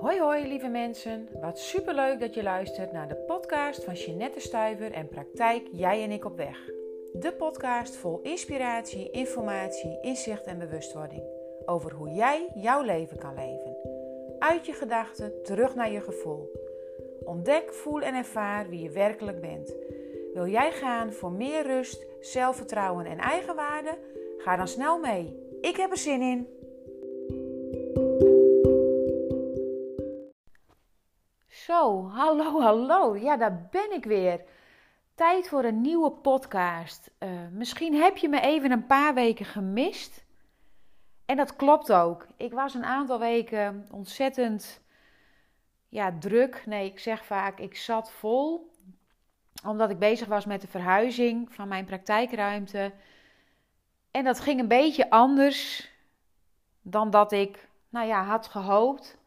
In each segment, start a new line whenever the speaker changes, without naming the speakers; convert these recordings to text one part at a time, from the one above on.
Hoi hoi lieve mensen, wat superleuk dat je luistert naar de podcast van Jeanette Stuiver en Praktijk Jij en ik op weg. De podcast vol inspiratie, informatie, inzicht en bewustwording over hoe jij jouw leven kan leven. Uit je gedachten terug naar je gevoel. Ontdek, voel en ervaar wie je werkelijk bent. Wil jij gaan voor meer rust, zelfvertrouwen en eigenwaarde? Ga dan snel mee. Ik heb er zin in. Zo, hallo, hallo. Ja, daar ben ik weer. Tijd voor een nieuwe podcast. Uh, misschien heb je me even een paar weken gemist. En dat klopt ook. Ik was een aantal weken ontzettend ja, druk. Nee, ik zeg vaak, ik zat vol. Omdat ik bezig was met de verhuizing van mijn praktijkruimte. En dat ging een beetje anders dan dat ik, nou ja, had gehoopt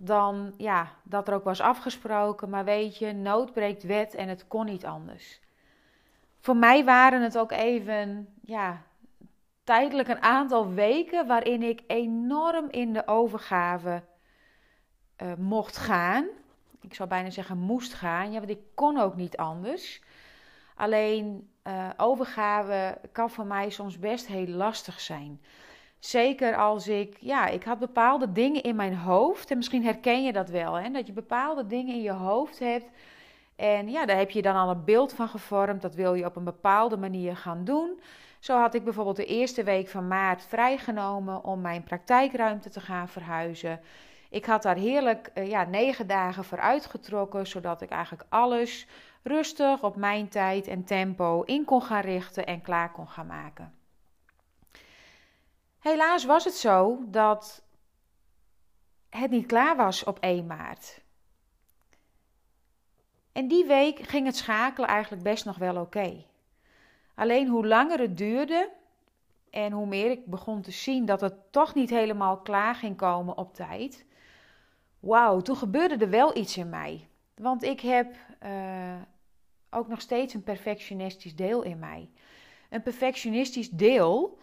dan ja, dat er ook was afgesproken. Maar weet je, nood breekt wet en het kon niet anders. Voor mij waren het ook even, ja, tijdelijk een aantal weken waarin ik enorm in de overgave uh, mocht gaan. Ik zou bijna zeggen moest gaan, ja, want ik kon ook niet anders. Alleen uh, overgave kan voor mij soms best heel lastig zijn. Zeker als ik, ja, ik had bepaalde dingen in mijn hoofd. En misschien herken je dat wel, hè? dat je bepaalde dingen in je hoofd hebt. En ja, daar heb je dan al een beeld van gevormd. Dat wil je op een bepaalde manier gaan doen. Zo had ik bijvoorbeeld de eerste week van maart vrijgenomen om mijn praktijkruimte te gaan verhuizen. Ik had daar heerlijk uh, ja, negen dagen voor uitgetrokken, zodat ik eigenlijk alles rustig op mijn tijd en tempo in kon gaan richten en klaar kon gaan maken. Helaas was het zo dat het niet klaar was op 1 maart. En die week ging het schakelen eigenlijk best nog wel oké. Alleen hoe langer het duurde en hoe meer ik begon te zien dat het toch niet helemaal klaar ging komen op tijd. Wauw, toen gebeurde er wel iets in mij. Want ik heb uh, ook nog steeds een perfectionistisch deel in mij. Een perfectionistisch deel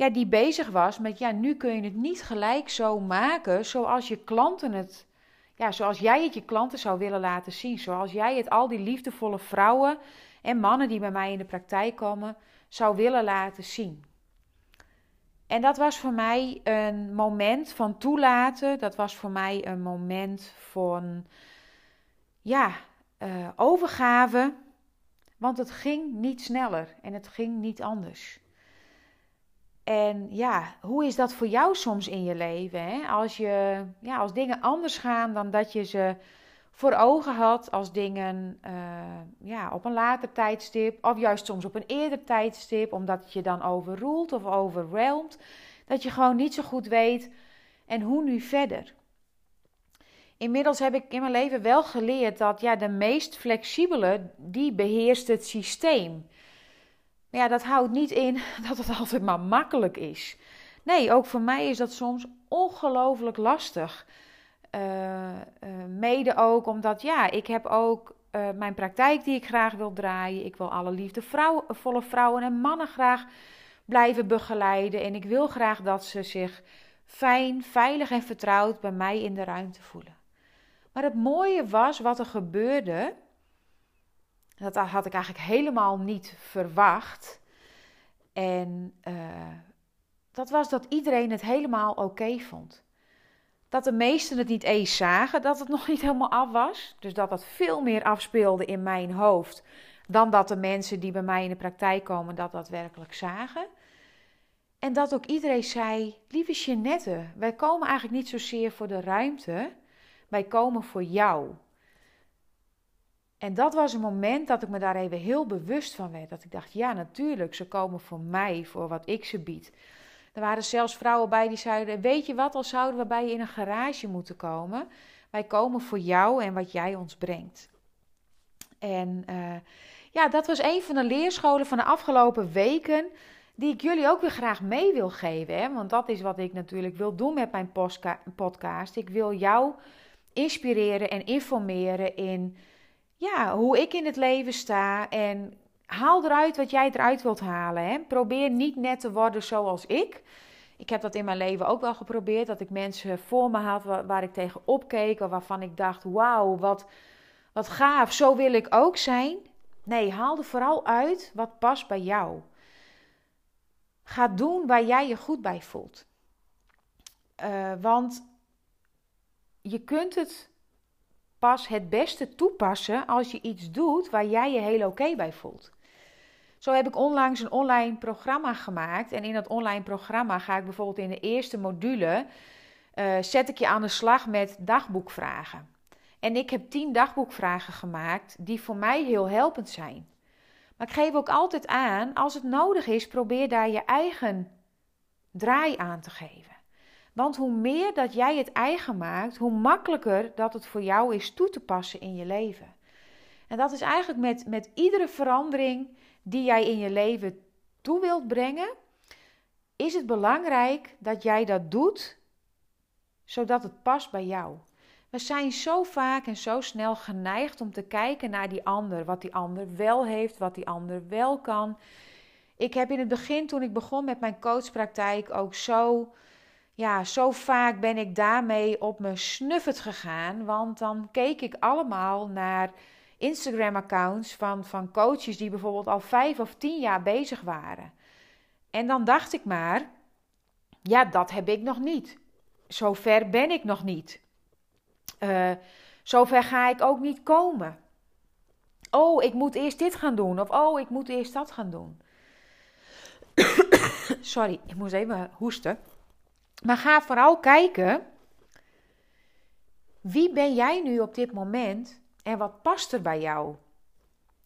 ja, die bezig was met, ja, nu kun je het niet gelijk zo maken zoals je klanten het, ja, zoals jij het je klanten zou willen laten zien. Zoals jij het al die liefdevolle vrouwen en mannen die bij mij in de praktijk komen, zou willen laten zien. En dat was voor mij een moment van toelaten. Dat was voor mij een moment van, ja, uh, overgave. Want het ging niet sneller en het ging niet anders. En ja, hoe is dat voor jou soms in je leven? Hè? Als, je, ja, als dingen anders gaan dan dat je ze voor ogen had, als dingen uh, ja, op een later tijdstip, of juist soms op een eerder tijdstip, omdat je dan overroelt of overwhelmt, dat je gewoon niet zo goed weet en hoe nu verder. Inmiddels heb ik in mijn leven wel geleerd dat ja, de meest flexibele, die beheerst het systeem. Maar ja, dat houdt niet in dat het altijd maar makkelijk is. Nee, ook voor mij is dat soms ongelooflijk lastig. Uh, uh, mede ook omdat, ja, ik heb ook uh, mijn praktijk die ik graag wil draaien. Ik wil alle liefdevolle vrouwen en mannen graag blijven begeleiden. En ik wil graag dat ze zich fijn, veilig en vertrouwd bij mij in de ruimte voelen. Maar het mooie was wat er gebeurde dat had ik eigenlijk helemaal niet verwacht. En uh, dat was dat iedereen het helemaal oké vond. Dat de meesten het niet eens zagen, dat het nog niet helemaal af was. Dus dat dat veel meer afspeelde in mijn hoofd dan dat de mensen die bij mij in de praktijk komen dat daadwerkelijk zagen. En dat ook iedereen zei: Lieve Jeannette, wij komen eigenlijk niet zozeer voor de ruimte, wij komen voor jou. En dat was een moment dat ik me daar even heel bewust van werd. Dat ik dacht, ja natuurlijk, ze komen voor mij, voor wat ik ze bied. Er waren zelfs vrouwen bij die zeiden, weet je wat, al zouden we bij je in een garage moeten komen. Wij komen voor jou en wat jij ons brengt. En uh, ja, dat was een van de leerscholen van de afgelopen weken die ik jullie ook weer graag mee wil geven. Hè? Want dat is wat ik natuurlijk wil doen met mijn podcast. Ik wil jou inspireren en informeren in ja, hoe ik in het leven sta. En haal eruit wat jij eruit wilt halen. Hè. Probeer niet net te worden zoals ik. Ik heb dat in mijn leven ook wel geprobeerd. Dat ik mensen voor me had waar, ik tegen opkeek. Waarvan ik dacht: wauw, wat, wat gaaf, zo wil ik ook zijn. Nee, haal er vooral uit wat past bij jou. Ga doen waar jij je goed bij voelt. Uh, want je kunt het pas het beste toepassen als je iets doet waar jij je heel oké bij voelt. Zo heb ik onlangs een online programma gemaakt. En in dat online programma ga ik bijvoorbeeld in de eerste module. Uh, zet ik je aan de slag met dagboekvragen. En ik heb tien dagboekvragen gemaakt die voor mij heel helpend zijn. Maar ik geef ook altijd aan, als het nodig is, probeer daar je eigen draai aan te geven. Want hoe meer dat jij het eigen maakt, hoe makkelijker dat het voor jou is toe te passen in je leven. En dat is eigenlijk met, met iedere verandering die jij in je leven toe wilt brengen, is het belangrijk dat jij dat doet zodat het past bij jou. We zijn zo vaak en zo snel geneigd om te kijken naar die ander, wat die ander wel heeft, wat die ander wel kan. Ik heb in het begin, toen ik begon met mijn coachpraktijk, ook zo, ja, zo vaak ben ik daarmee op mijn snuffet gegaan. Want dan keek ik allemaal naar Instagram-accounts van, van coaches die bijvoorbeeld al vijf of tien jaar bezig waren. En dan dacht ik maar, ja, dat heb ik nog niet. Zover ben ik nog niet. Uh, zover ga ik ook niet komen. Oh, ik moet eerst dit gaan doen. Of oh, ik moet eerst dat gaan doen. Sorry, ik moest even hoesten. Maar ga vooral kijken. Wie ben jij nu op dit moment en wat past er bij jou?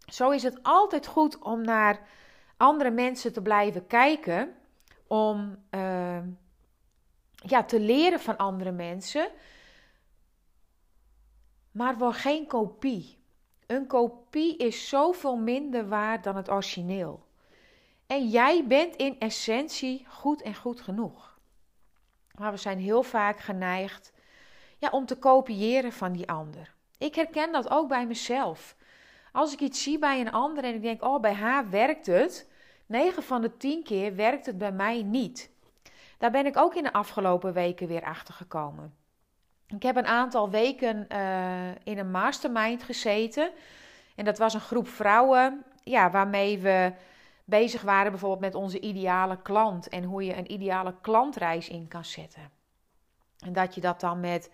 Zo is het altijd goed om naar andere mensen te blijven kijken. Om uh, ja, te leren van andere mensen. Maar word geen kopie. Een kopie is zoveel minder waard dan het origineel. En jij bent in essentie goed en goed genoeg. Maar we zijn heel vaak geneigd ja, om te kopiëren van die ander. Ik herken dat ook bij mezelf. Als ik iets zie bij een ander en ik denk, oh, bij haar werkt het. 9 van de 10 keer werkt het bij mij niet. Daar ben ik ook in de afgelopen weken weer achter gekomen. Ik heb een aantal weken uh, in een mastermind gezeten. En dat was een groep vrouwen ja, waarmee we bezig waren bijvoorbeeld met onze ideale klant. En hoe je een ideale klantreis in kan zetten. En dat je dat dan met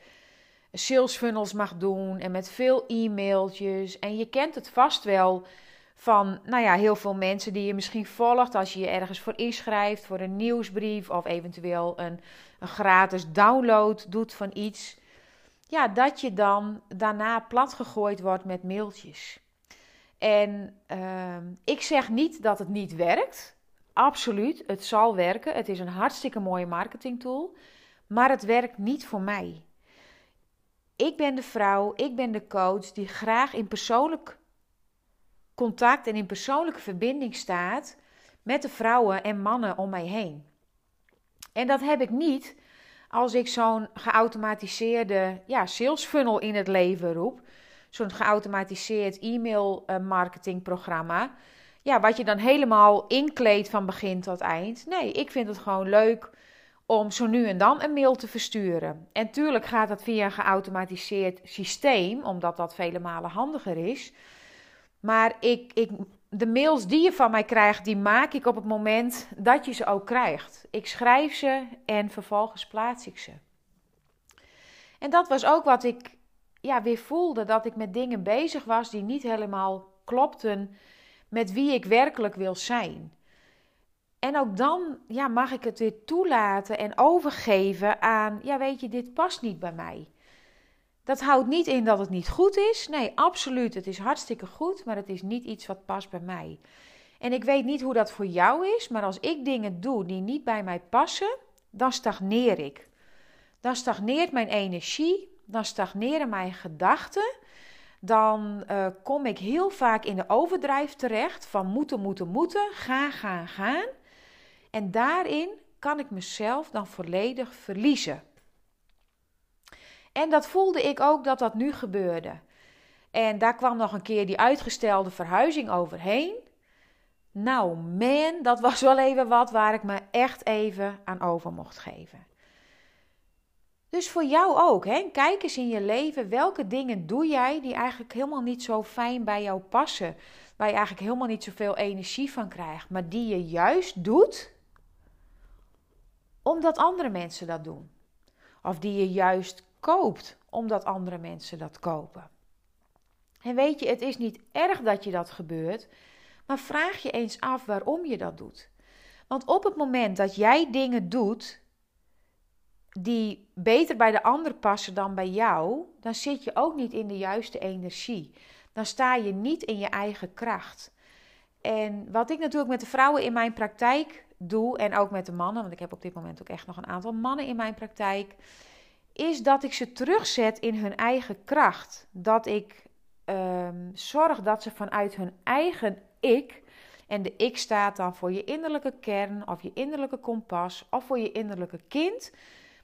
sales funnels mag doen en met veel e-mailtjes. En je kent het vast wel van nou ja, heel veel mensen die je misschien volgt als je je ergens voor inschrijft, voor een nieuwsbrief of eventueel een, een gratis download doet van iets ja, dat je dan daarna platgegooid wordt met mailtjes. En uh, ik zeg niet dat het niet werkt. Absoluut, het zal werken. Het is een hartstikke mooie marketingtool. Maar het werkt niet voor mij. Ik ben de vrouw, ik ben de coach die graag in persoonlijk contact en in persoonlijke verbinding staat met de vrouwen en mannen om mij heen. En dat heb ik niet als ik zo'n geautomatiseerde ja, sales funnel in het leven roep, zo'n geautomatiseerd e-mail uh, marketingprogramma, ja, wat je dan helemaal inkleedt van begin tot eind. Nee, ik vind het gewoon leuk om zo nu en dan een mail te versturen. En tuurlijk gaat dat via een geautomatiseerd systeem, omdat dat vele malen handiger is. Maar ik, ik de mails die je van mij krijgt, die maak ik op het moment dat je ze ook krijgt. Ik schrijf ze en vervolgens plaats ik ze. En dat was ook wat ik ja, weer voelde: dat ik met dingen bezig was die niet helemaal klopten met wie ik werkelijk wil zijn. En ook dan ja, mag ik het weer toelaten en overgeven aan: ja, weet je, dit past niet bij mij. Dat houdt niet in dat het niet goed is. Nee, absoluut. Het is hartstikke goed, maar het is niet iets wat past bij mij. En ik weet niet hoe dat voor jou is, maar als ik dingen doe die niet bij mij passen, dan stagneer ik. Dan stagneert mijn energie, dan stagneren mijn gedachten. Dan uh, kom ik heel vaak in de overdrijf terecht van moeten, moeten, moeten, gaan, gaan, gaan. En daarin kan ik mezelf dan volledig verliezen. En dat voelde ik ook dat dat nu gebeurde. En daar kwam nog een keer die uitgestelde verhuizing overheen. Nou man, dat was wel even wat waar ik me echt even aan over mocht geven. Dus voor jou ook, hè? kijk eens in je leven welke dingen doe jij die eigenlijk helemaal niet zo fijn bij jou passen. Waar je eigenlijk helemaal niet zoveel energie van krijgt, maar die je juist doet omdat andere mensen dat doen. Of die je juist koopt omdat andere mensen dat kopen. En weet je, het is niet erg dat je dat gebeurt, maar vraag je eens af waarom je dat doet. Want op het moment dat jij dingen doet die beter bij de ander passen dan bij jou, dan zit je ook niet in de juiste energie. Dan sta je niet in je eigen kracht. En wat ik natuurlijk met de vrouwen in mijn praktijk doe, en ook met de mannen, want ik heb op dit moment ook echt nog een aantal mannen in mijn praktijk, is dat ik ze terugzet in hun eigen kracht. Dat ik um, zorg dat ze vanuit hun eigen ik, en de ik staat dan voor je innerlijke kern of je innerlijke kompas of voor je innerlijke kind,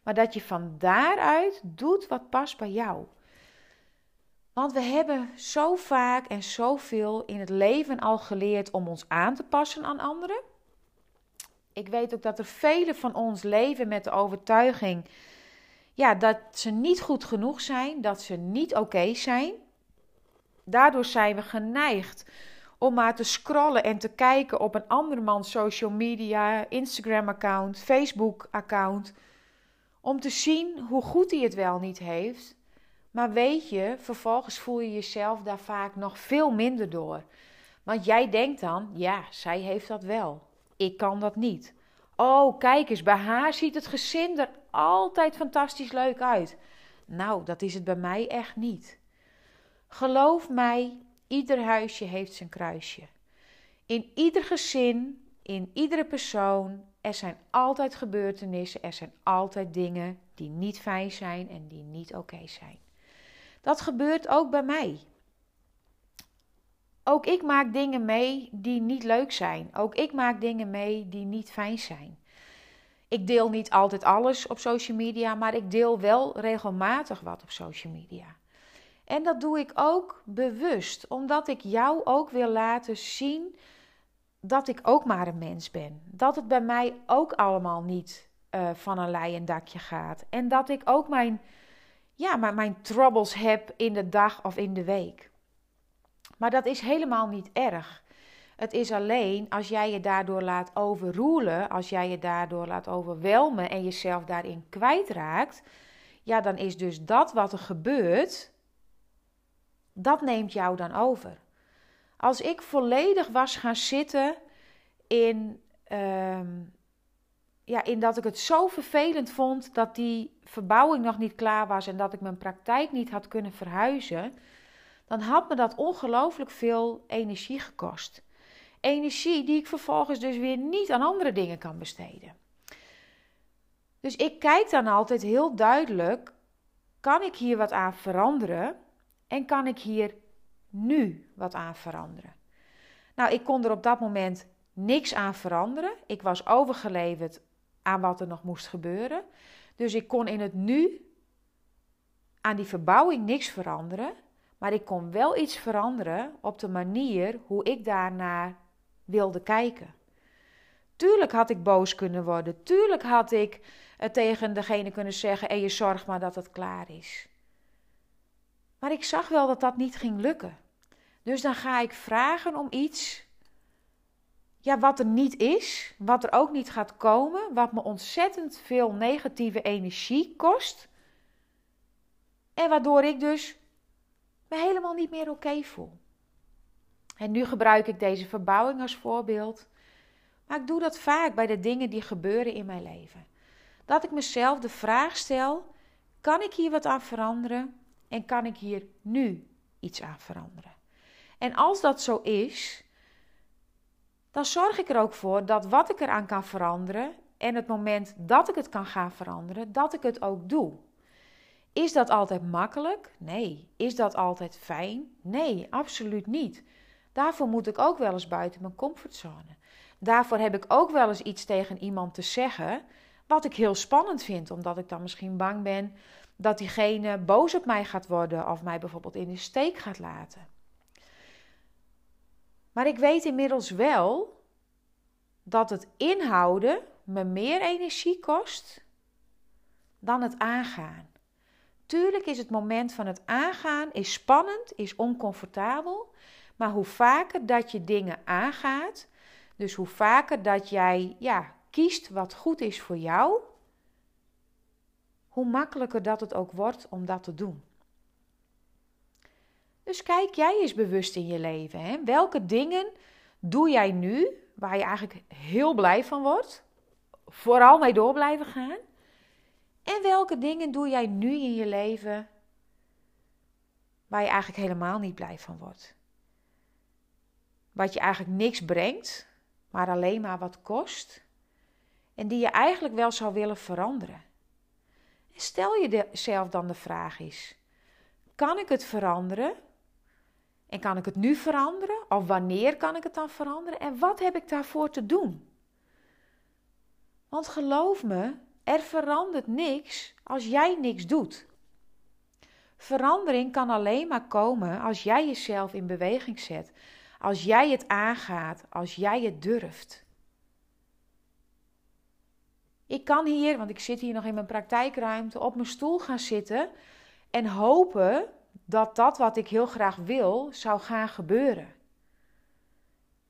maar dat je van daaruit doet wat past bij jou. Want we hebben zo vaak en zoveel in het leven al geleerd om ons aan te passen aan anderen. Ik weet ook dat er velen van ons leven met de overtuiging ja, dat ze niet goed genoeg zijn, dat ze niet oké zijn. Daardoor zijn we geneigd om maar te scrollen en te kijken op een andermans social media, Instagram-account, Facebook-account, om te zien hoe goed hij het wel niet heeft. Maar weet je, vervolgens voel je jezelf daar vaak nog veel minder door. Want jij denkt dan, ja, zij heeft dat wel. Ik kan dat niet. Oh, kijk eens, bij haar ziet het gezin er altijd fantastisch leuk uit. Nou, dat is het bij mij echt niet. Geloof mij, ieder huisje heeft zijn kruisje. In ieder gezin, in iedere persoon, er zijn altijd gebeurtenissen, er zijn altijd dingen die niet fijn zijn en die niet oké zijn. Dat gebeurt ook bij mij. Ook ik maak dingen mee die niet leuk zijn. Ook ik maak dingen mee die niet fijn zijn. Ik deel niet altijd alles op social media, maar ik deel wel regelmatig wat op social media. En dat doe ik ook bewust, omdat ik jou ook wil laten zien dat ik ook maar een mens ben. Dat het bij mij ook allemaal niet uh, van een leien dakje gaat. En dat ik ook mijn, ja, maar mijn troubles heb in de dag of in de week. Maar dat is helemaal niet erg. Het is alleen als jij je daardoor laat overroelen, als jij je daardoor laat overwelmen en jezelf daarin kwijtraakt, ja, dan is dus dat wat er gebeurt, dat neemt jou dan over. Als ik volledig was gaan zitten in, ehm, ja, in dat ik het zo vervelend vond dat die verbouwing nog niet klaar was en dat ik mijn praktijk niet had kunnen verhuizen, dan had me dat ongelooflijk veel energie gekost. Energie die ik vervolgens dus weer niet aan andere dingen kan besteden. Dus ik kijk dan altijd heel duidelijk: kan ik hier wat aan veranderen? En kan ik hier nu wat aan veranderen? Nou, ik kon er op dat moment niks aan veranderen. Ik was overgeleverd aan wat er nog moest gebeuren. Dus ik kon in het nu aan die verbouwing niks veranderen. Maar ik kon wel iets veranderen op de manier hoe ik daarnaar wilde kijken. Tuurlijk had ik boos kunnen worden. Tuurlijk had ik tegen degene kunnen zeggen: en je zorg maar dat het klaar is. Maar ik zag wel dat dat niet ging lukken. Dus dan ga ik vragen om iets. Ja, wat er niet is, wat er ook niet gaat komen, wat me ontzettend veel negatieve energie kost. En waardoor ik dus me helemaal niet meer oké voel. En nu gebruik ik deze verbouwing als voorbeeld. Maar ik doe dat vaak bij de dingen die gebeuren in mijn leven. Dat ik mezelf de vraag stel: kan ik hier wat aan veranderen? En kan ik hier nu iets aan veranderen? En als dat zo is, dan zorg ik er ook voor dat wat ik eraan kan veranderen en het moment dat ik het kan gaan veranderen, dat ik het ook doe. Is dat altijd makkelijk? Nee. Is dat altijd fijn? Nee, absoluut niet. Daarvoor moet ik ook wel eens buiten mijn comfortzone. Daarvoor heb ik ook wel eens iets tegen iemand te zeggen, wat ik heel spannend vind, omdat ik dan misschien bang ben dat diegene boos op mij gaat worden of mij bijvoorbeeld in de steek gaat laten. Maar ik weet inmiddels wel dat het inhouden me meer energie kost dan het aangaan. Tuurlijk is het moment van het aangaan is spannend, is oncomfortabel, maar hoe vaker dat je dingen aangaat, dus hoe vaker dat jij ja, kiest wat goed is voor jou, hoe makkelijker dat het ook wordt om dat te doen. Dus kijk jij eens bewust in je leven. Hè? Welke dingen doe jij nu waar je eigenlijk heel blij van wordt? Vooral mee door blijven gaan. En welke dingen doe jij nu in je leven waar je eigenlijk helemaal niet blij van wordt? Wat je eigenlijk niks brengt, maar alleen maar wat kost. En die je eigenlijk wel zou willen veranderen. Stel je jezelf dan de vraag is: kan ik het veranderen? En kan ik het nu veranderen? Of wanneer kan ik het dan veranderen? En wat heb ik daarvoor te doen? Want geloof me, er verandert niks als jij niks doet. Verandering kan alleen maar komen als jij jezelf in beweging zet, als jij het aangaat, als jij het durft. Ik kan hier, want ik zit hier nog in mijn praktijkruimte, op mijn stoel gaan zitten en hopen dat dat wat ik heel graag wil zou gaan gebeuren.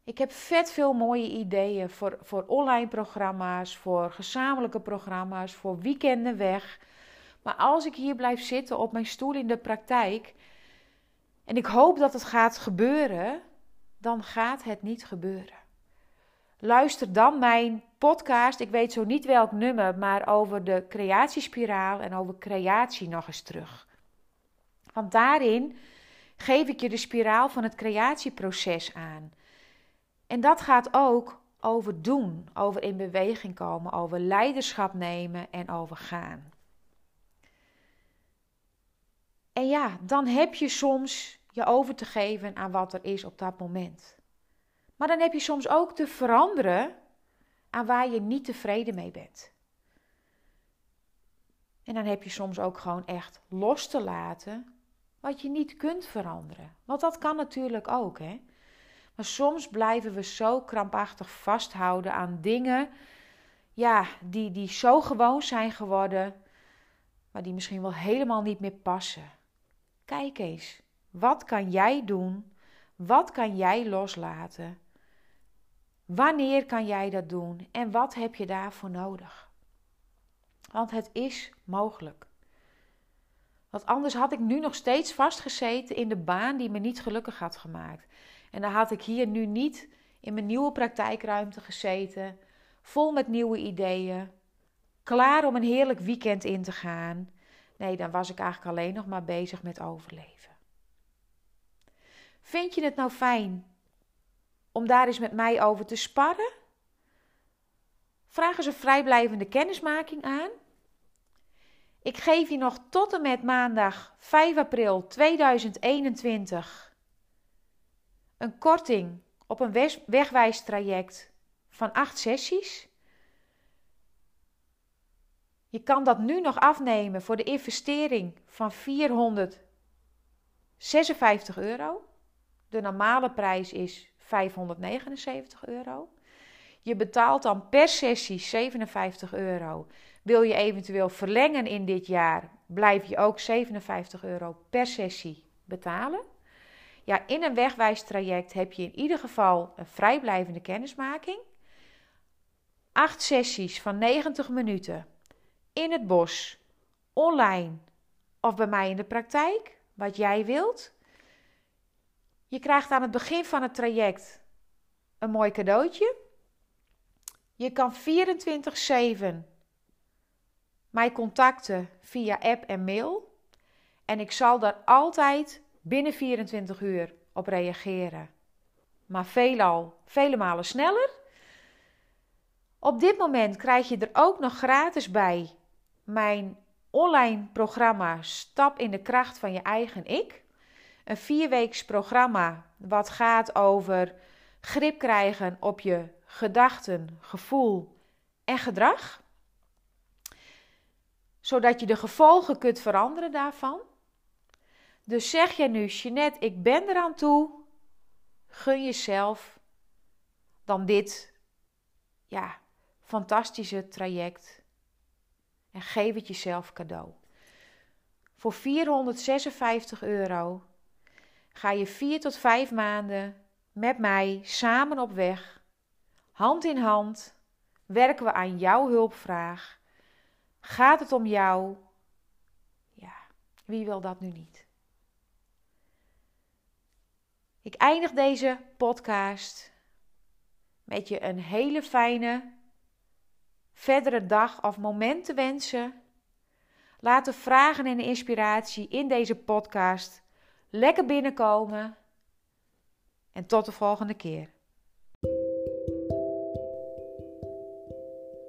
Ik heb vet veel mooie ideeën voor, voor online programma's, voor gezamenlijke programma's, voor weekenden weg. Maar als ik hier blijf zitten op mijn stoel in de praktijk en ik hoop dat het gaat gebeuren, dan gaat het niet gebeuren. Luister dan mijn podcast, ik weet zo niet welk nummer, maar over de creatiespiraal en over creatie nog eens terug. Want daarin geef ik je de spiraal van het creatieproces aan. En dat gaat ook over doen, over in beweging komen, over leiderschap nemen en over gaan. En ja, dan heb je soms je over te geven aan wat er is op dat moment. Maar dan heb je soms ook te veranderen aan waar je niet tevreden mee bent. En dan heb je soms ook gewoon echt los te laten wat je niet kunt veranderen. Want dat kan natuurlijk ook, hè. Maar soms blijven we zo krampachtig vasthouden aan dingen, ja, die, die zo gewoon zijn geworden, maar die misschien wel helemaal niet meer passen. Kijk eens, wat kan jij doen? Wat kan jij loslaten? Wanneer kan jij dat doen? En wat heb je daarvoor nodig? Want het is mogelijk. Want anders had ik nu nog steeds vastgezeten in de baan die me niet gelukkig had gemaakt. En dan had ik hier nu niet in mijn nieuwe praktijkruimte gezeten, vol met nieuwe ideeën, klaar om een heerlijk weekend in te gaan. Nee, dan was ik eigenlijk alleen nog maar bezig met overleven. Vind je het nou fijn om daar eens met mij over te sparren? Vraag eens een vrijblijvende kennismaking aan. Ik geef je nog tot en met maandag 5 april 2021 een korting op een wegwijstraject van 8 sessies. Je kan dat nu nog afnemen voor de investering van 456 euro. De normale prijs is 579 euro. Je betaalt dan per sessie 57 euro. Wil je eventueel verlengen in dit jaar, blijf je ook 57 euro per sessie betalen. Ja, in een wegwijstraject heb je in ieder geval een vrijblijvende kennismaking. Acht sessies van 90 minuten in het bos, online of bij mij in de praktijk, wat jij wilt. Je krijgt aan het begin van het traject een mooi cadeautje. Je kan 24/7 mij contacten via app en mail. En ik zal daar altijd binnen 24 uur op reageren. Maar veelal, vele malen sneller. Op dit moment krijg je er ook nog gratis bij mijn online programma Stap in de kracht van je eigen ik. Een vierweeks programma wat gaat over grip krijgen op je gedachten, gevoel en gedrag zodat je de gevolgen kunt veranderen daarvan. Dus zeg je nu, Jeanette, ik ben eraan toe, gun jezelf dan dit ja, fantastische traject. En geef het jezelf cadeau. Voor 456 euro ga je 4 tot 5 maanden met mij samen op weg. Hand in hand werken we aan jouw hulpvraag. Gaat het om jou? Ja, wie wil dat nu niet? Ik eindig deze podcast met je een hele fijne verdere dag of moment te wensen. Laat de vragen en de inspiratie in deze podcast lekker binnenkomen. En tot de volgende keer.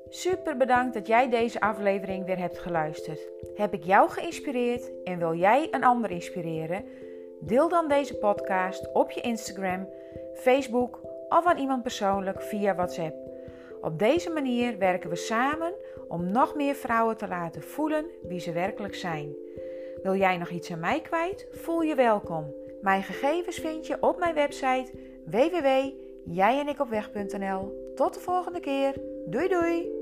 Super bedankt dat jij deze aflevering weer hebt geluisterd. Heb ik jou geïnspireerd en wil jij een ander inspireren? Deel dan deze podcast op je Instagram, Facebook of aan iemand persoonlijk via WhatsApp. Op deze manier werken we samen om nog meer vrouwen te laten voelen wie ze werkelijk zijn. Wil jij nog iets aan mij kwijt? Voel je welkom. Mijn gegevens vind je op mijn website www.jijenikopweg.nl. Tot de volgende keer. Doei doei!